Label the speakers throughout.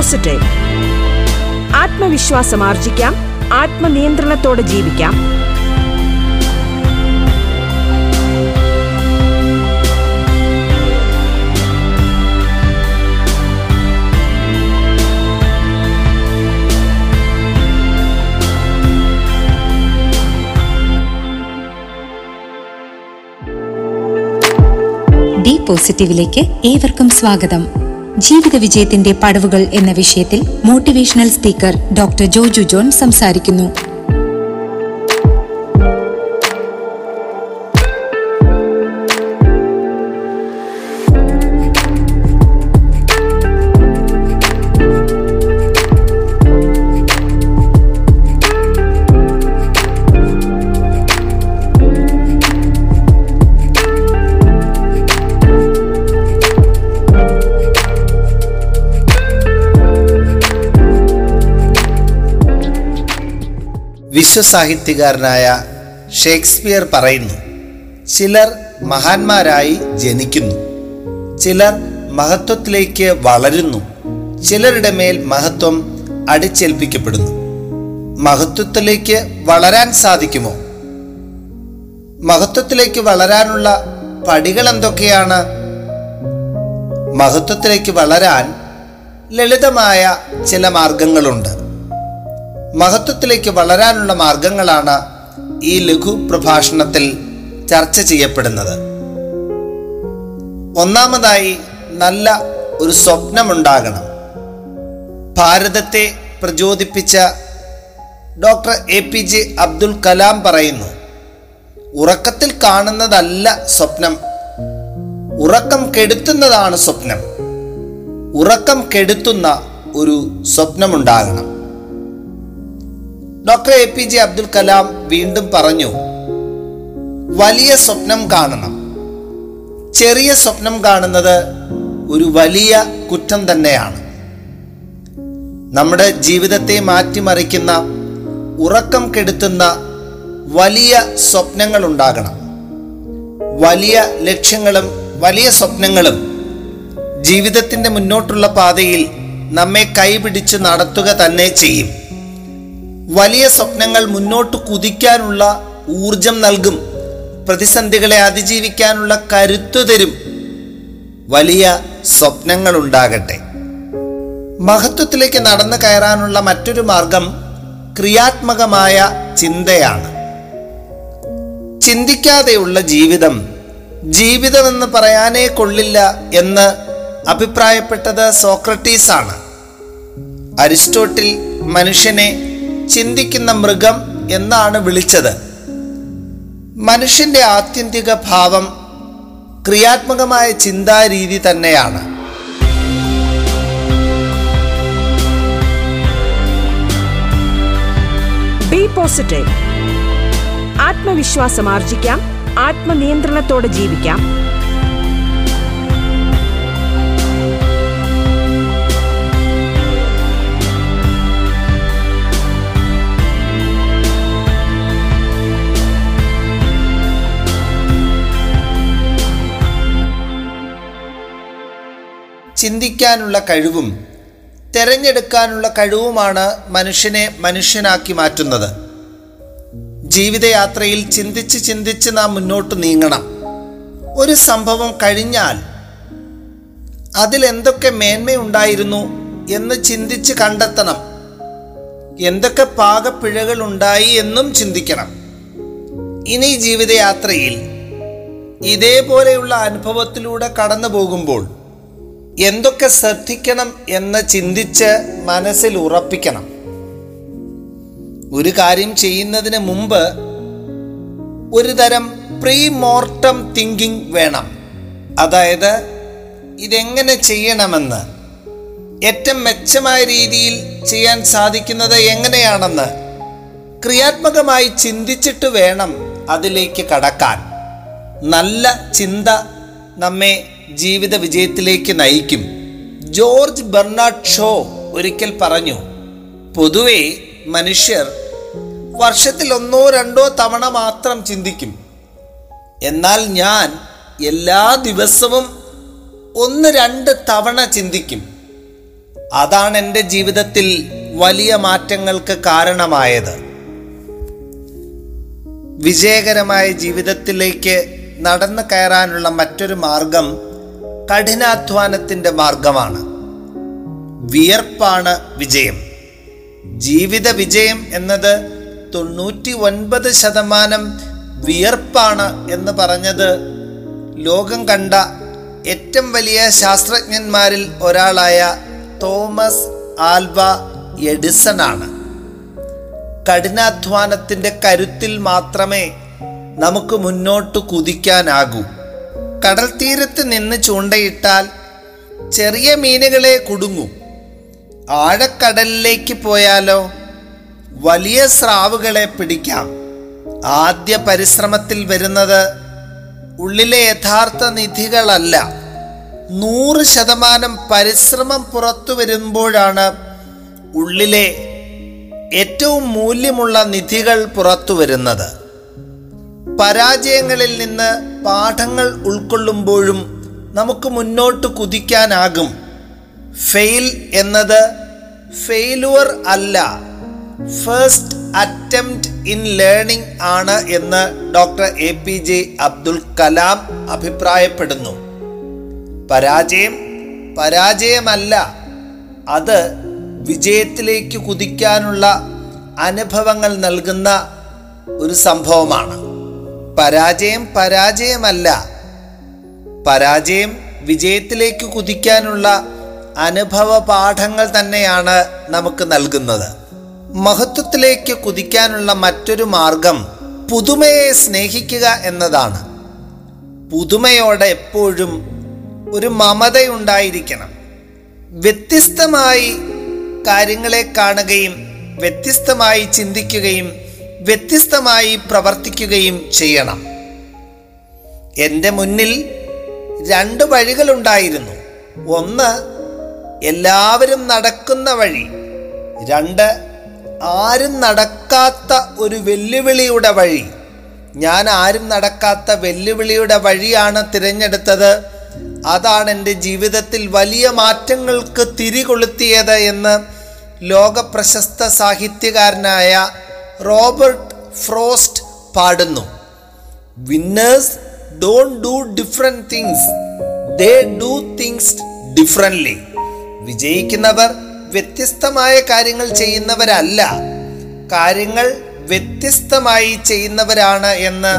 Speaker 1: Positive. ആത്മവിശ്വാസം ആർജിക്കാം ആത്മനിയന്ത്രണത്തോടെ ജീവിക്കാം.
Speaker 2: ഡി പോസിറ്റീവിലേക്ക് ഏവർക്കും സ്വാഗതം. ജീവിത വിജയത്തിന്റെ പടവുകൾ എന്ന വിഷയത്തിൽ motivational speaker doctor Joju John സംസാരിക്കുന്നു
Speaker 3: വിശ്വസാഹിത്യകാരനായ ഷേക്സ്പിയർ പറയുന്നു ചിലർ മഹാന്മാരായി ജനിക്കുന്നു ചിലർ മഹത്വത്തിലേക്ക് വളരുന്നു ചിലരുടെ മേൽ മഹത്വം അടിച്ചേൽപ്പിക്കപ്പെടുന്നു. മഹത്വത്തിലേക്ക് വളരാൻ സാധിക്കുമോ? മഹത്വത്തിലേക്ക് വളരാനുള്ള പടികൾ എന്തൊക്കെയാണ്? മഹത്വത്തിലേക്ക് വളരാൻ ലളിതമായ ചില മാർഗങ്ങളുണ്ട്. മഹത്വത്തിലേക്ക് വളരാനുള്ള മാർഗങ്ങളാണ് ഈ ലഘു പ്രഭാഷണത്തിൽ ചർച്ച ചെയ്യപ്പെടുന്നത്. ഒന്നാമതായി നല്ല ഒരു സ്വപ്നമുണ്ടാകണം. ഭാരതത്തെ പ്രചോദിപ്പിച്ച doctor A P J Abdul Kalam പറയുന്നു ഉറക്കത്തിൽ കാണുന്നതല്ല സ്വപ്നം. ഉറക്കം കെടുത്തുന്നതാണ് സ്വപ്നം. ഉറക്കം കെടുത്തുന്ന ഒരു സ്വപ്നമുണ്ടാകണം. Doctor A P J Abdul Kalam വീണ്ടും പറഞ്ഞു വലിയ സ്വപ്നം കാണണം. ചെറിയ സ്വപ്നം കാണുന്നത് ഒരു വലിയ കുറ്റം തന്നെയാണ്. നമ്മുടെ ജീവിതത്തെ മാറ്റിമറിക്കുന്ന ഉറക്കം കെടുത്തുന്ന വലിയ സ്വപ്നങ്ങൾ ഉണ്ടാകണം. വലിയ ലക്ഷ്യങ്ങളും വലിയ സ്വപ്നങ്ങളും ജീവിതത്തിന്റെ മുന്നോട്ടുള്ള പാതയിൽ നമ്മെ കൈപിടിച്ച് നടത്തുക തന്നെ ചെയ്യും. വലിയ സ്വപ്നങ്ങൾ മുന്നോട്ട് കുതിക്കാനുള്ള ഊർജം നൽകും. പ്രതിസന്ധികളെ അതിജീവിക്കാനുള്ള കരുത്തു തരും. വലിയ സ്വപ്നങ്ങൾ ഉണ്ടാകട്ടെ. മഹത്വത്തിലേക്ക് നടന്നു കയറാനുള്ള മറ്റൊരു മാർഗം ക്രിയാത്മകമായ ചിന്തയാണ്. ചിന്തിക്കാതെയുള്ള ജീവിതം ജീവിതമെന്ന് പറയാനേ കൊള്ളില്ല എന്ന് അഭിപ്രായപ്പെട്ടത് സോക്രട്ടീസ് ആണ് അരിസ്റ്റോട്ടിൽ മനുഷ്യനെ ചിന്തിക്കുന്ന മൃഗം എന്നാണ് വിളിച്ചത്. മനുഷ്യന്റെ ആത്യന്തിക ഭാവം ക്രിയാത്മകമായ ചിന്താരീതി തന്നെയാണ്.
Speaker 1: ബി പോസിറ്റീവ് ആത്മവിശ്വാസം ആർജിക്കാം. ആത്മനിയന്ത്രണത്തോടെ ജീവിക്കാം.
Speaker 3: ചിന്തിക്കാനുള്ള കഴിവും തിരഞ്ഞെടുക്കാനുള്ള കഴിവുമാണ് മനുഷ്യനെ മനുഷ്യനാക്കി മാറ്റുന്നത്. ജീവിതയാത്രയിൽ ചിന്തിച്ച് ചിന്തിച്ച് നാം മുന്നോട്ട് നീങ്ങണം. ഒരു സംഭവം കഴിഞ്ഞാൽ അതിൽ എന്തൊക്കെ മേന്മയുണ്ടായിരുന്നു എന്ന് ചിന്തിച്ച് കണ്ടെത്തണം. എന്തൊക്കെ പാകപ്പിഴകൾ ഉണ്ടായി എന്നും ചിന്തിക്കണം. ഇനി ജീവിതയാത്രയിൽ ഇതേപോലെയുള്ള അനുഭവത്തിലൂടെ കടന്നു പോകുമ്പോൾ എന്തൊക്കെ ശ്രദ്ധിക്കണം എന്ന് ചിന്തിച്ച് മനസ്സിൽ ഉറപ്പിക്കണം. ഒരു കാര്യം ചെയ്യുന്നതിന് മുമ്പ് ഒരു തരം പ്രീ മോർട്ടം തിങ്കിങ് വേണം. അതായത് ഇതെങ്ങനെ ചെയ്യണമെന്ന്. ഏറ്റവും മെച്ചമായ രീതിയിൽ ചെയ്യാൻ സാധിക്കുന്നത് എങ്ങനെയാണെന്ന് ക്രിയാത്മകമായി ചിന്തിച്ചിട്ട് വേണം അതിലേക്ക് കടക്കാൻ. നല്ല ചിന്ത നമ്മെ ജീവിത വിജയത്തിലേക്ക് നയിക്കും. ജോർജ് ബെർണാഡ് ഷോ ഒരിക്കൽ പറഞ്ഞു പൊതുവെ മനുഷ്യർ വർഷത്തിൽ ഒന്നോ രണ്ടോ തവണ മാത്രം ചിന്തിക്കും. എന്നാൽ ഞാൻ എല്ലാ ദിവസവും ഒന്ന് രണ്ട് തവണ ചിന്തിക്കും. അതാണ് എന്റെ ജീവിതത്തിൽ വലിയ മാറ്റങ്ങൾക്ക് കാരണമായത്. വിജയകരമായ ജീവിതത്തിലേക്ക് നടന്നു കയറാനുള്ള മറ്റൊരു മാർഗം കഠിനാധ്വാനത്തിന്റെ മാർഗമാണ്. വിയർപ്പാണ് വിജയം. ജീവിത വിജയം എന്നത് തൊണ്ണൂറ്റി ഒൻപത് ശതമാനം വിയർപ്പാണ് എന്ന് പറഞ്ഞത് ലോകം കണ്ട ഏറ്റവും വലിയ ശാസ്ത്രജ്ഞന്മാരിൽ ഒരാളായ തോമസ് ആൽബ എഡിസൺ ആണ് കഠിനാധ്വാനത്തിന്റെ കരുത്തിൽ മാത്രമേ നമുക്ക് മുന്നോട്ട് കുതിക്കാനാകൂ. കടൽ തീരത്ത് നിന്ന് ചൂണ്ടയിട്ടാൽ ചെറിയ മീനുകളെ കുടുങ്ങും. ആഴക്കടലിലേക്ക് പോയാലോ വലിയ സ്രാവുകളെ പിടിക്കാം. ആദ്യ പരിശ്രമത്തിൽ വരുന്നത് ഉള്ളിലെ യഥാർത്ഥ നിധികളല്ല. നൂറ് ശതമാനം പരിശ്രമം പുറത്തു വരുമ്പോഴാണ് ഉള്ളിലെ ഏറ്റവും മൂല്യമുള്ള നിധികൾ പുറത്തു വരുന്നത്. പരാജയങ്ങളിൽ നിന്ന് പാഠങ്ങൾ ഉൾക്കൊള്ളുമ്പോഴും നമുക്ക് മുന്നോട്ട് കുതിക്കാനാകും. ഫെയിൽ എന്നത് ഫെയിലുവർ അല്ല. ഫസ്റ്റ് അറ്റംപ്റ്റ് ഇൻ ലേണിംഗ് ആണ് എന്ന് doctor A P J Abdul Kalam അഭിപ്രായപ്പെടുന്നു. പരാജയം പരാജയമല്ല. അത് വിജയത്തിലേക്ക് കുതിക്കാനുള്ള അനുഭവങ്ങൾ നൽകുന്ന ഒരു സംഭവമാണ്. പരാജയം പരാജയമല്ല. പരാജയം വിജയത്തിലേക്ക് കുതിക്കാനുള്ള അനുഭവ പാഠങ്ങൾ തന്നെയാണ് നമുക്ക് നൽകുന്നത്. മഹത്വത്തിലേക്ക് കുതിക്കാനുള്ള മറ്റൊരു മാർഗം പുതുമയെ സ്നേഹിക്കുക എന്നതാണ്. പുതുമയോടെ എപ്പോഴും ഒരു മമതയുണ്ടായിരിക്കണം. വ്യത്യസ്തമായി കാര്യങ്ങളെ കാണുകയും വ്യത്യസ്തമായി ചിന്തിക്കുകയും വ്യത്യസ്തമായി പ്രവർത്തിക്കുകയും ചെയ്യണം. എന്റെ മുന്നിൽ രണ്ട് വഴികളുണ്ടായിരുന്നു. ഒന്ന് എല്ലാവരും നടക്കുന്ന വഴി. രണ്ട് ആരും നടക്കാത്ത ഒരു വെല്ലുവിളിയുടെ വഴി. ഞാൻ ആരും നടക്കാത്ത വെല്ലുവിളിയുടെ വഴിയാണ് തിരഞ്ഞെടുത്തത്. അതാണ് എന്റെ ജീവിതത്തിൽ വലിയ മാറ്റങ്ങൾക്ക് തിരികൊളുത്തിയത് എന്ന് ലോകപ്രശസ്ത സാഹിത്യകാരനായ റോബർട്ട് ഫ്രോസ്റ്റ് പാടുന്നു. Winners don't do different things they do things differently വിജയിക്കുന്നവർ വ്യത്യസ്തമായ കാര്യങ്ങൾ ചെയ്യുന്നവരല്ല. കാര്യങ്ങൾ വ്യത്യസ്തമായി ചെയ്യുന്നവരാണ് എന്ന്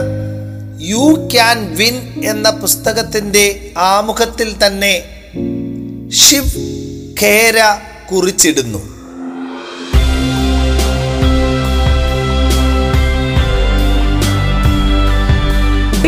Speaker 3: യു ക്യാൻ വിൻ എന്ന പുസ്തകത്തിന്റെ ആമുഖത്തിൽ തന്നെ ശിവ് ഖേര കുറിച്ചിടുന്നു.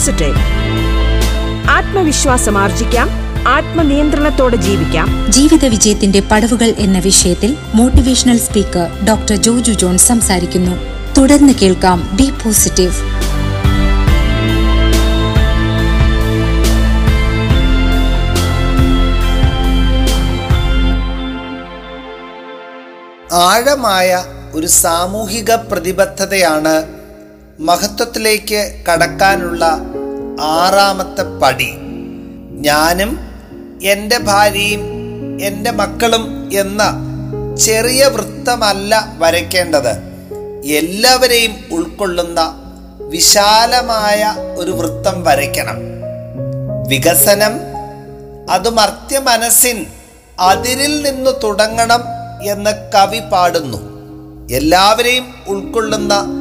Speaker 1: പോസിറ്റീവ് ആത്മവിശ്വാസം ആർജിക്കാം. ആത്മനിയന്ത്രണത്തോടെ ജീവിക്കാം.
Speaker 2: ജീവിത വിജയത്തിന്റെ പടവുകൾ എന്ന വിഷയത്തിൽ motivational speaker doctor Joju John സംസാരിക്കുന്നു. തുടർന്ന് കേൾക്കാം ബി പോസിറ്റീവ്
Speaker 3: ആഴമായ ഒരു സാമൂഹിക പ്രതിബദ്ധതയാണ് മഹത്വത്തിലേക്ക് കടക്കാനുള്ള ആറാമത്തെ പടി. ഞാനും എന്റെ ഭാര്യയും എന്റെ മക്കളും എന്ന ചെറിയ വൃത്തമല്ല വരയ്ക്കേണ്ടത്. എല്ലാവരെയും ഉൾക്കൊള്ളുന്ന വിശാലമായ ഒരു വൃത്തം വരയ്ക്കണം. വികസനം അത് മർത്യ മനസ്സിൻ അതിരിൽ നിന്ന് തുടങ്ങണം എന്ന് കവി പാടുന്നു. എല്ലാവരെയും ഉൾക്കൊള്ളുന്ന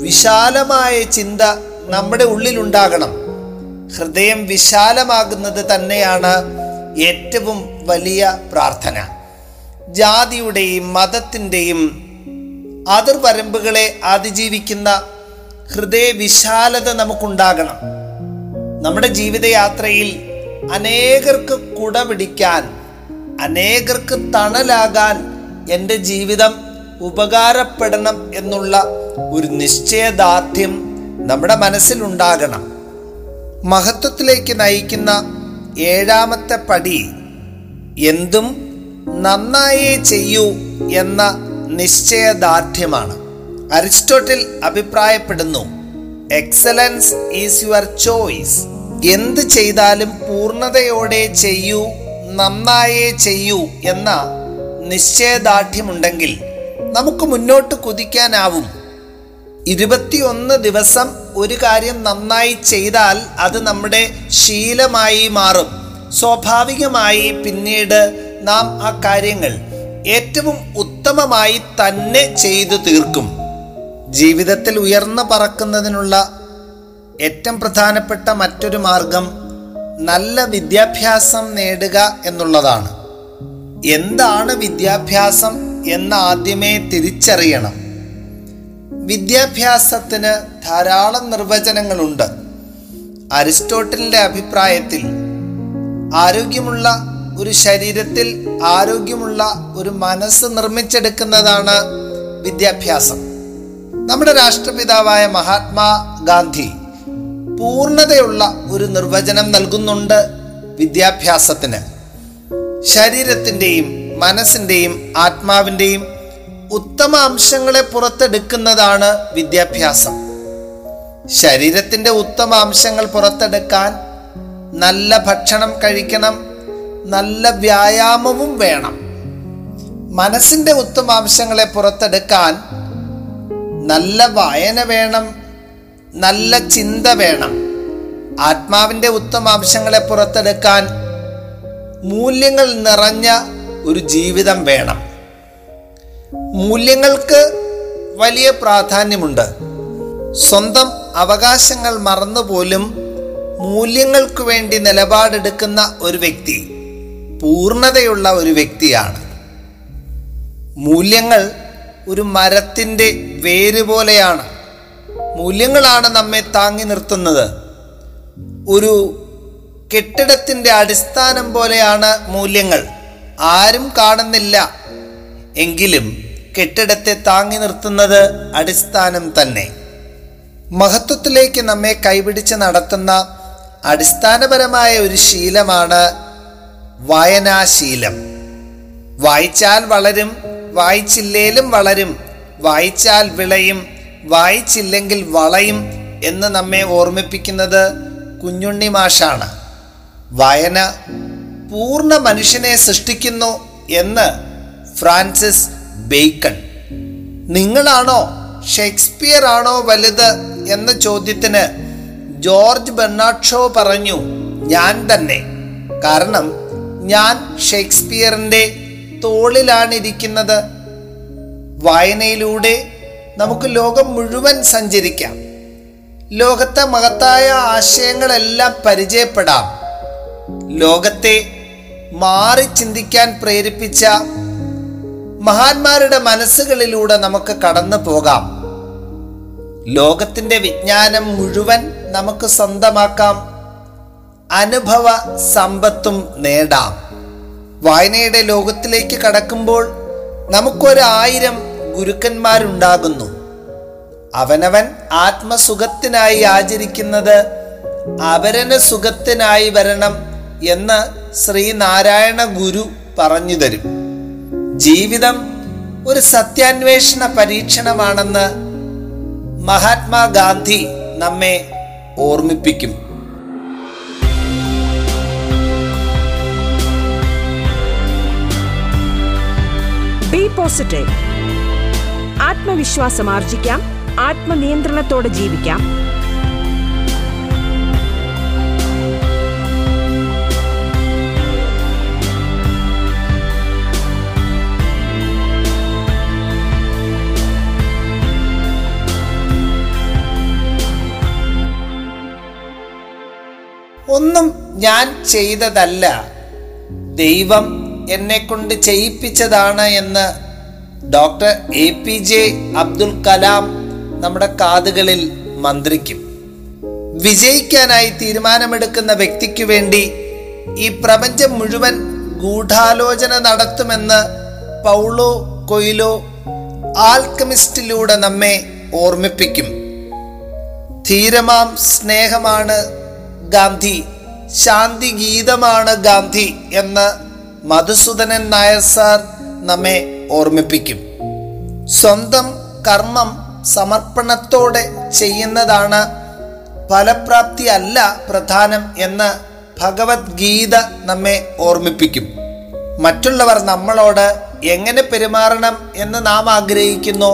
Speaker 3: വിശാലമായ ചിന്ത നമ്മുടെ ഉള്ളിലുണ്ടാകണം. ഹൃദയം വിശാലമാകുന്നത് തന്നെയാണ് ഏറ്റവും വലിയ പ്രാർത്ഥന. ജാതിയുടെയും മതത്തിന്റെയും അതിർവരമ്പുകളെ അതിജീവിക്കുന്ന ഹൃദയ വിശാലത നമുക്കുണ്ടാകണം. നമ്മുടെ ജീവിതയാത്രയിൽ അനേകർക്ക് കുടപിടിക്കാൻ അനേകർക്ക് തണലാകാൻ എന്റെ ജീവിതം ഉപകാരപ്പെടണം എന്നുള്ള ഒരു നിശ്ചയദാർഢ്യം നമ്മുടെ മനസ്സിലുണ്ടാകണം. മഹത്വത്തിലേക്ക് നയിക്കുന്ന ഏഴാമത്തെ പടി എന്തും നന്നായേ ചെയ്യൂ എന്ന നിശ്ചയദാർഢ്യമാണ്. അരിസ്റ്റോട്ടിൽ അഭിപ്രായപ്പെടുന്നു എക്സലൻസ് ഈസ് യുവർ ചോയ്സ് എന്ത് ചെയ്താലും പൂർണതയോടെ ചെയ്യൂ നന്നായേ ചെയ്യൂ എന്ന നിശ്ചയദാർഢ്യമുണ്ടെങ്കിൽ നമുക്ക് മുന്നോട്ട് കുതിക്കാനാവും. ഇരുപത്തിയൊന്ന് ദിവസം ഒരു കാര്യം നന്നായി ചെയ്താൽ അത് നമ്മുടെ ശീലമായി മാറും. സ്വാഭാവികമായി പിന്നീട് നാം ആ കാര്യങ്ങൾ ഏറ്റവും ഉത്തമമായി തന്നെ ചെയ്തു തീർക്കും. ജീവിതത്തിൽ ഉയർന്നു പറക്കുന്നതിനുള്ള ഏറ്റവും പ്രധാനപ്പെട്ട മറ്റൊരു മാർഗം നല്ല വിദ്യാഭ്യാസം നേടുക എന്നുള്ളതാണ്. എന്താണ് വിദ്യാഭ്യാസം എന്ന് ആദ്യമേ തിരിച്ചറിയണം. വിദ്യാഭ്യാസത്തിന് ധാരാളം നിർവചനങ്ങളുണ്ട്. അരിസ്റ്റോട്ടലിന്റെ അഭിപ്രായത്തിൽ ആരോഗ്യമുള്ള ഒരു ശരീരത്തിൽ ആരോഗ്യമുള്ള ഒരു മനസ്സ് നിർമ്മിച്ചെടുക്കുന്നതാണ് വിദ്യാഭ്യാസം. നമ്മുടെ രാഷ്ട്രപിതാവായ മഹാത്മാഗാന്ധി പൂർണതയുള്ള ഒരു നിർവചനം നൽകുന്നുണ്ട് വിദ്യാഭ്യാസത്തിന്. ശരീരത്തിന്റെയും മനസ്സിന്റെയും ആത്മാവിന്റെയും ഉത്തമ അംശങ്ങളെ പുറത്തെടുക്കുന്നതാണ് വിദ്യാഭ്യാസം. ശരീരത്തിന്റെ ഉത്തമ അംശങ്ങൾ പുറത്തെടുക്കാൻ നല്ല ഭക്ഷണം കഴിക്കണം നല്ല വ്യായാമവും വേണം. മനസ്സിന്റെ ഉത്തമാംശങ്ങളെ പുറത്തെടുക്കാൻ നല്ല വായന വേണം നല്ല ചിന്ത വേണം. ആത്മാവിന്റെ ഉത്തമാംശങ്ങളെ പുറത്തെടുക്കാൻ മൂല്യങ്ങൾ നിറഞ്ഞ ഒരു ജീവിതം വേണം. മൂല്യങ്ങൾക്ക് വലിയ പ്രാധാന്യമുണ്ട്. സ്വന്തം അവകാശങ്ങൾ മറന്നുപോലും മൂല്യങ്ങൾക്കു വേണ്ടി നിലപാടെടുക്കുന്ന ഒരു വ്യക്തി പൂർണതയുള്ള ഒരു വ്യക്തിയാണ്. മൂല്യങ്ങൾ ഒരു മരത്തിന്റെ വേര് പോലെയാണ്. മൂല്യങ്ങളാണ് നമ്മെ താങ്ങി നിർത്തുന്നത്. ഒരു കെട്ടിടത്തിന്റെ അടിസ്ഥാനം പോലെയാണ് മൂല്യങ്ങൾ. ആരും കാണുന്നില്ല. എങ്കിലും കെട്ടിടത്തെ താങ്ങി നിർത്തുന്നത് അടിസ്ഥാനം തന്നെ. മഹത്വത്തിലേക്ക് നമ്മെ കൈപിടിച്ച് നടത്തുന്ന അടിസ്ഥാനപരമായ ഒരു ശീലമാണ് വായനാശീലം. വായിച്ചാൽ വളരും വായിച്ചില്ലേലും വളരും വായിച്ചാൽ വിളയും വായിച്ചില്ലെങ്കിൽ വളയും എന്ന് നമ്മെ ഓർമ്മിപ്പിക്കുന്നത് കുഞ്ഞുണ്ണി മാഷാണ്. വായന പൂർണ മനുഷ്യനെ സൃഷ്ടിക്കുന്നു എന്ന് ഫ്രാൻസിസ് ബേക്കൺ. നിങ്ങളാണോ ഷേക്സ്പിയർ ആണോ വലുത് എന്ന ചോദ്യത്തിന് ജോർജ് ബെർണാഡ് ഷോ പറഞ്ഞു ഞാൻ തന്നെ. കാരണം ഞാൻ ഷേക്സ്പിയറിന്റെ തോളിലാണ് ഇരിക്കുന്നത് വായനയിലൂടെ നമുക്ക് ലോകം മുഴുവൻ സഞ്ചരിക്കാം. ലോകത്തെ മഹത്തായ ആശയങ്ങളെല്ലാം പരിചയപ്പെടാം. ലോകത്തെ മാറി ചിന്തിക്കാൻ പ്രേരിപ്പിച്ച മഹാന്മാരുടെ മനസ്സുകളിലൂടെ നമുക്ക് കടന്നു പോകാം. ലോകത്തിന്റെ വിജ്ഞാനം മുഴുവൻ നമുക്ക് സ്വന്തമാക്കാം. അനുഭവ സമ്പത്തും നേടാം. വായനയുടെ ലോകത്തിലേക്ക് കടക്കുമ്പോൾ നമുക്കൊരായിരം ഗുരുക്കന്മാരുണ്ടാകുന്നു. അവനവൻ ആത്മസുഖത്തിനായി ആചരിക്കുന്നത് അവരന സുഖത്തിനായി വരണം എന്ന് ശ്രീനാരായണ ഗുരു പറഞ്ഞു തരും. ജീവിതം ഒരു സത്യാന്വേഷണ പരീക്ഷണമാണെന്ന് മഹാത്മാഗാന്ധി നമ്മെ ഓർമ്മിപ്പിക്കും.
Speaker 1: ബി പോസിറ്റീവ് ആത്മവിശ്വാസം ആർജിക്കാം. ആത്മനിയന്ത്രണത്തോടെ ജീവിക്കാം.
Speaker 3: ഒന്നും ഞാൻ ചെയ്തതല്ല. ദൈവം എന്നെ കൊണ്ട് ചെയ്യിപ്പിച്ചതാണ് എന്ന് doctor A P J Abdul Kalam നമ്മുടെ കാതുകളിൽ മന്ത്രിക്കും. വിജയിക്കാനായി തീരുമാനമെടുക്കുന്ന വ്യക്തിക്ക് വേണ്ടി ഈ പ്രപഞ്ചം മുഴുവൻ ഗൂഢാലോചന നടത്തുമെന്ന് പൗളോ കൊയിലോ ആൽക്കമിസ്റ്റിലൂടെ നമ്മെ ഓർമ്മിപ്പിക്കും. ധീരമാം സ്നേഹമാണ് ഗാന്ധി. ശാന്തി ഗീതമാണ് ഗാന്ധി എന്ന് മധുസൂദനൻ നായർ സാർ നമ്മെ ഓർമ്മിപ്പിക്കും. സ്വന്തം കർമ്മം സമർപ്പണത്തോടെ ചെയ്യുന്നതാണ് ഫലപ്രാപ്തി അല്ല പ്രധാനം എന്ന് ഭഗവത്ഗീത നമ്മെ ഓർമ്മിപ്പിക്കും. മറ്റുള്ളവർ നമ്മളോട് എങ്ങനെ പെരുമാറണം എന്ന് നാം ആഗ്രഹിക്കുന്നു?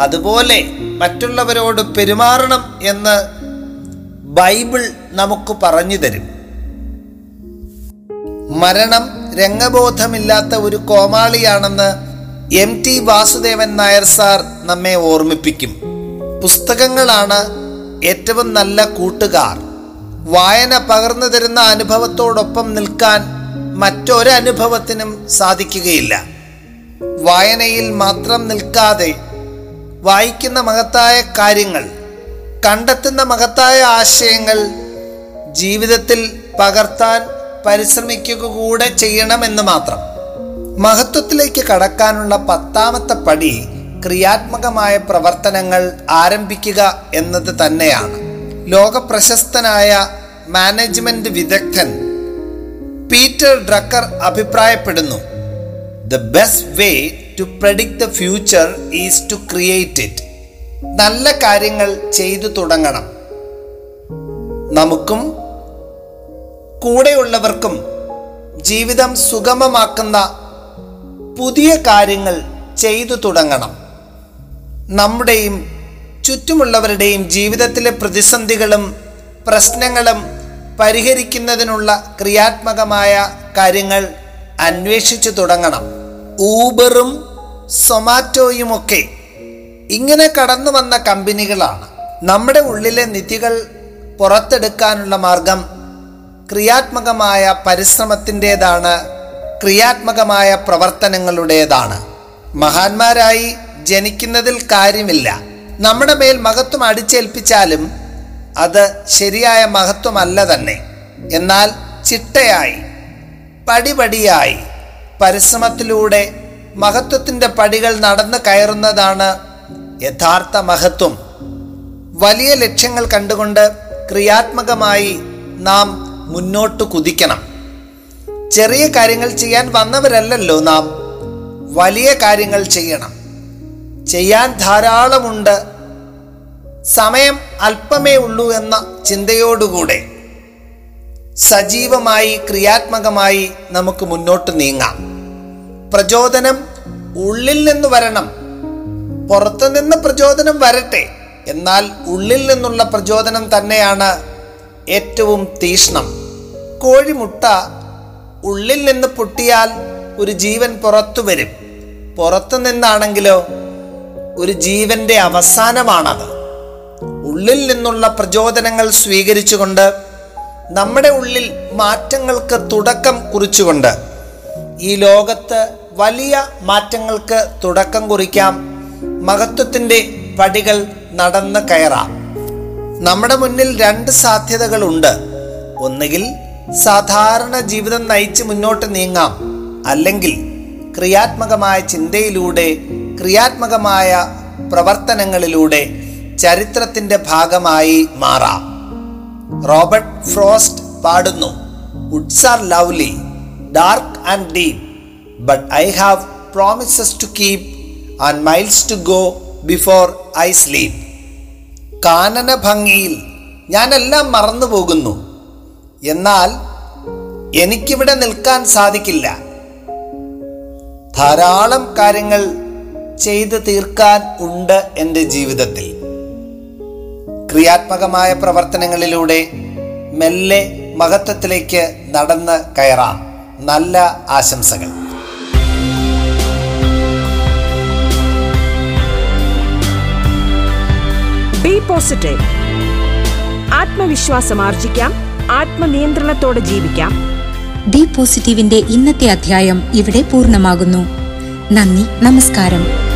Speaker 3: അതുപോലെ മറ്റുള്ളവരോട് പെരുമാറണം എന്ന് ബൈബിൾ നമുക്ക് പറഞ്ഞു തരും. മരണം രംഗബോധമില്ലാത്ത ഒരു കോമാളിയാണെന്ന് M T Vasudevan Nair sir നമ്മെ ഓർമ്മിപ്പിക്കും. പുസ്തകങ്ങളാണ് ഏറ്റവും നല്ല കൂട്ടുകാർ. വായന പകർന്നു തരുന്ന അനുഭവത്തോടൊപ്പം നിൽക്കാൻ മറ്റൊരനുഭവത്തിനും സാധിക്കുകയില്ല. വായനയിൽ മാത്രം നിൽക്കാതെ വായിക്കുന്ന മഹത്തായ കാര്യങ്ങൾ കണ്ടെത്തുന്ന മഹത്തായ ആശയങ്ങൾ ജീവിതത്തിൽ പകർത്താൻ പരിശ്രമിക്കുക കൂടെ ചെയ്യണമെന്ന് മാത്രം. മഹത്വത്തിലേക്ക് കടക്കാനുള്ള പത്താമത്തെ പടി ക്രിയാത്മകമായ പ്രവർത്തനങ്ങൾ ആരംഭിക്കുക എന്നത് തന്നെയാണ്. ലോകപ്രശസ്തനായ മാനേജ്മെന്റ് വിദഗ്ധൻ പീറ്റർ ഡ്രക്കർ അഭിപ്രായപ്പെടുന്നു the best way to predict the future is to create it നല്ല കാര്യങ്ങൾ ചെയ്തു തുടങ്ങണം. നമുക്കും കൂടെയുള്ളവർക്കും ജീവിതം സുഗമമാക്കുന്ന പുതിയ കാര്യങ്ങൾ ചെയ്തു തുടങ്ങണം. നമ്മുടെയും ചുറ്റുമുള്ളവരുടെയും ജീവിതത്തിലെ പ്രതിസന്ധികളും പ്രശ്നങ്ങളും പരിഹരിക്കുന്നതിനുള്ള ക്രിയാത്മകമായ കാര്യങ്ങൾ അന്വേഷിച്ചു തുടങ്ങണം. ഊബറും സൊമാറ്റോയുമൊക്കെ ഇങ്ങനെ കടന്നു വന്ന കമ്പനികളാണ്. നമ്മുടെ ഉള്ളിലെ നിധികൾ പുറത്തെടുക്കാനുള്ള മാർഗം ക്രിയാത്മകമായ പരിശ്രമത്തിന്റെതാണ് ക്രിയാത്മകമായ പ്രവർത്തനങ്ങളുടേതാണ്. മഹാന്മാരായി ജനിക്കുന്നതിൽ കാര്യമില്ല. നമ്മുടെ മേൽ മഹത്വം അടിച്ചേൽപ്പിച്ചാലും അത് ശരിയായ മഹത്വമല്ല തന്നെ. എന്നാൽ ചിട്ടയായി പടിപടിയായി പരിശ്രമത്തിലൂടെ മഹത്വത്തിന്റെ പടികൾ നടന്നു കയറുന്നതാണ് യഥാർത്ഥ മഹത്വം. വലിയ ലക്ഷ്യങ്ങൾ കണ്ടുകൊണ്ട് ക്രിയാത്മകമായി നാം മുന്നോട്ട് കുതിക്കണം. ചെറിയ കാര്യങ്ങൾ ചെയ്യാൻ വന്നവരല്ലല്ലോ നാം. വലിയ കാര്യങ്ങൾ ചെയ്യണം. ചെയ്യാൻ ധാരാളമുണ്ട്. സമയം അല്പമേ ഉള്ളൂ എന്ന ചിന്തയോടുകൂടെ. സജീവമായി ക്രിയാത്മകമായി നമുക്ക് മുന്നോട്ട് നീങ്ങാം. പ്രചോദനം ഉള്ളിൽ നിന്ന് വരണം. പുറത്തുനിന്ന് പ്രചോദനം വരട്ടെ. എന്നാൽ ഉള്ളിൽ നിന്നുള്ള പ്രചോദനം തന്നെയാണ് ഏറ്റവും തീഷ്ണം. കോഴിമുട്ട ഉള്ളിൽ നിന്ന് പൊട്ടിയാൽ ഒരു ജീവൻ പുറത്തു വരും. പുറത്തു നിന്നാണെങ്കിലോ ഒരു ജീവന്റെ അവസാനമാണത്. ഉള്ളിൽ നിന്നുള്ള പ്രചോദനങ്ങൾ സ്വീകരിച്ചുകൊണ്ട് നമ്മുടെ ഉള്ളിൽ മാറ്റങ്ങൾക്ക് തുടക്കം കുറിച്ചുകൊണ്ട് ഈ ലോകത്ത് വലിയ മാറ്റങ്ങൾക്ക് തുടക്കം കുറിക്കാം. മഹത്വത്തിന്റെ പടികൾ നടന്ന് കയറാം. നമ്മുടെ മുന്നിൽ രണ്ട് സാധ്യതകളുണ്ട്. ഒന്നുകിൽ സാധാരണ ജീവിതം നയിച്ച് മുന്നോട്ട് നീങ്ങാം. അല്ലെങ്കിൽ ക്രിയാത്മകമായ ചിന്തയിലൂടെ ക്രിയാത്മകമായ പ്രവർത്തനങ്ങളിലൂടെ ചരിത്രത്തിന്റെ ഭാഗമായി മാറാം. റോബർട്ട് ഫ്രോസ്റ്റ് പാടുന്നു woods are lovely dark and deep but I have promises to keep and miles to go before I sleep കാനന ഭംഗിയിൽ ഞാനെല്ലാം മറന്നു പോകുന്നു. എന്നാൽ എനിക്കിവിടെ നിൽക്കാൻ സാധിക്കില്ല. ധാരാളം കാര്യങ്ങൾ ചെയ്തു തീർക്കാൻ ഉണ്ട് എന്റെ ജീവിതത്തിൽ. ക്രിയാത്മകമായ പ്രവർത്തനങ്ങളിലൂടെ മെല്ലെ മഹത്വത്തിലേക്ക് നടന്ന് കയറാം. നല്ല ആശംസകൾ.
Speaker 1: പോസിറ്റീവ് ആത്മവിശ്വാസം ആർജിക്കാം ആത്മനിയന്ത്രണത്തോടെ ജീവിക്കാം.
Speaker 2: ബി പോസിറ്റീവിന്റെ ഇന്നത്തെ അധ്യായം ഇവിടെ പൂർണമാകുന്നു. നന്ദി നമസ്കാരം.